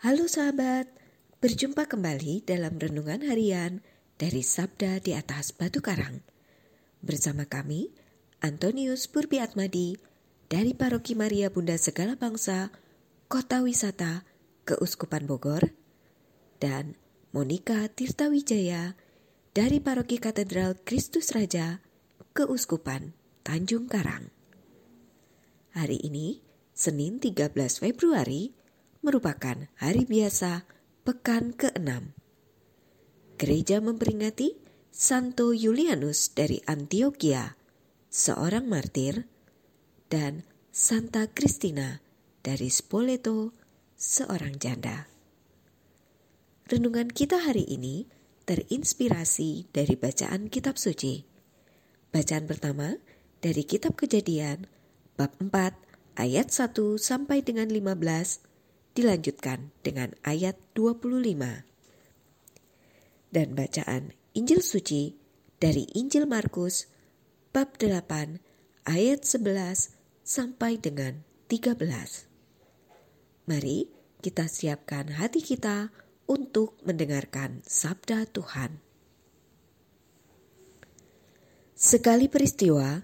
Halo sahabat, berjumpa kembali dalam renungan harian dari Sabda di atas Batu Karang. Bersama kami, Antonius Purbi Atmadi dari Paroki Maria Bunda Segala Bangsa, Kota Wisata, Keuskupan Bogor, dan Monika Tirtawijaya dari Paroki Katedral Kristus Raja, Keuskupan Tanjung Karang. Hari ini, Senin 13 Februari, merupakan hari biasa pekan ke-6. Gereja memperingati Santo Julianus dari Antioquia, seorang martir, dan Santa Kristina dari Spoleto, seorang janda. Renungan kita hari ini terinspirasi dari bacaan kitab suci. Bacaan pertama dari kitab Kejadian bab 4 ayat 1 sampai dengan 15 dilanjutkan dengan ayat 25. Dan bacaan Injil suci dari Injil Markus bab 8 ayat 11 sampai dengan 13. Mari kita siapkan hati kita untuk mendengarkan sabda Tuhan. Sekali peristiwa,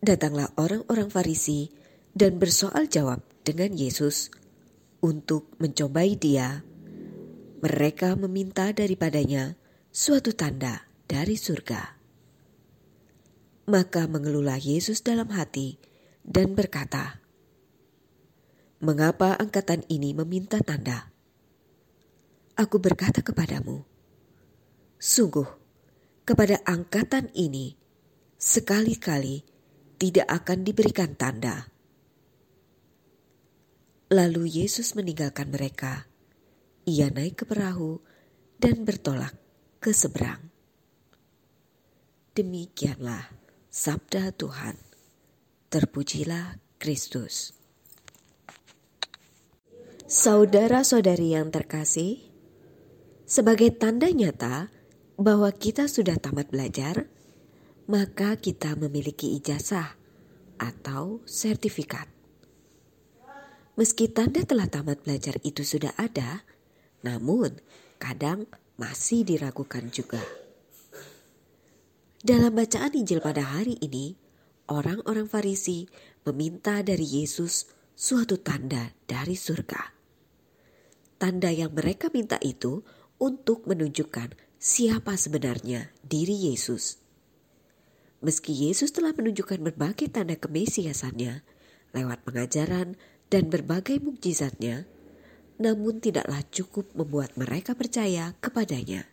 datanglah orang-orang Farisi dan bersoal jawab dengan Yesus untuk mencobai dia. Mereka meminta daripadanya suatu tanda dari surga. Maka mengelulah Yesus dalam hati dan berkata, "Mengapa angkatan ini meminta tanda? Aku berkata kepadamu, sungguh kepada angkatan ini sekali-kali tidak akan diberikan tanda." Lalu Yesus meninggalkan mereka. Ia naik ke perahu dan bertolak ke seberang. Demikianlah sabda Tuhan. Terpujilah Kristus. Saudara-saudari yang terkasih, sebagai tanda nyata bahwa kita sudah tamat belajar, maka kita memiliki ijazah atau sertifikat. Meski tanda telah tamat belajar itu sudah ada, namun kadang masih diragukan juga. Dalam bacaan Injil pada hari ini, orang-orang Farisi meminta dari Yesus suatu tanda dari surga. Tanda yang mereka minta itu untuk menunjukkan siapa sebenarnya diri Yesus. Meski Yesus telah menunjukkan berbagai tanda kemesiasannya lewat pengajaran dan berbagai mukjizatnya, namun tidaklah cukup membuat mereka percaya kepadanya.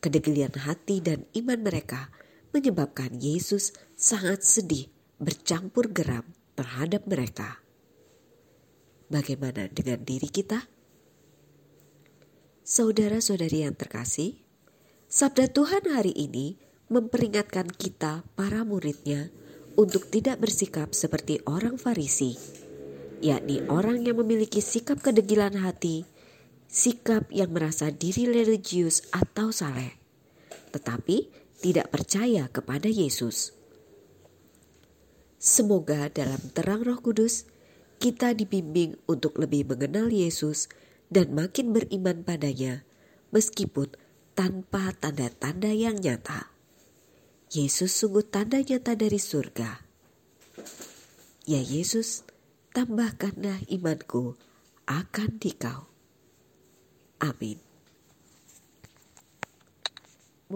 Kedegelian hati dan iman mereka menyebabkan Yesus sangat sedih bercampur geram terhadap mereka. Bagaimana dengan diri kita? Saudara-saudari yang terkasih, sabda Tuhan hari ini memperingatkan kita para muridnya untuk tidak bersikap seperti orang Farisi, yakni orang yang memiliki sikap kedegilan hati, sikap yang merasa diri religius atau saleh, tetapi tidak percaya kepada Yesus. Semoga dalam terang Roh Kudus kita dibimbing untuk lebih mengenal Yesus dan makin beriman padanya, meskipun tanpa tanda-tanda yang nyata. Yesus sungguh tanda nyata dari surga. Ya Yesus, tambahkanlah imanku akan dikau. Amin.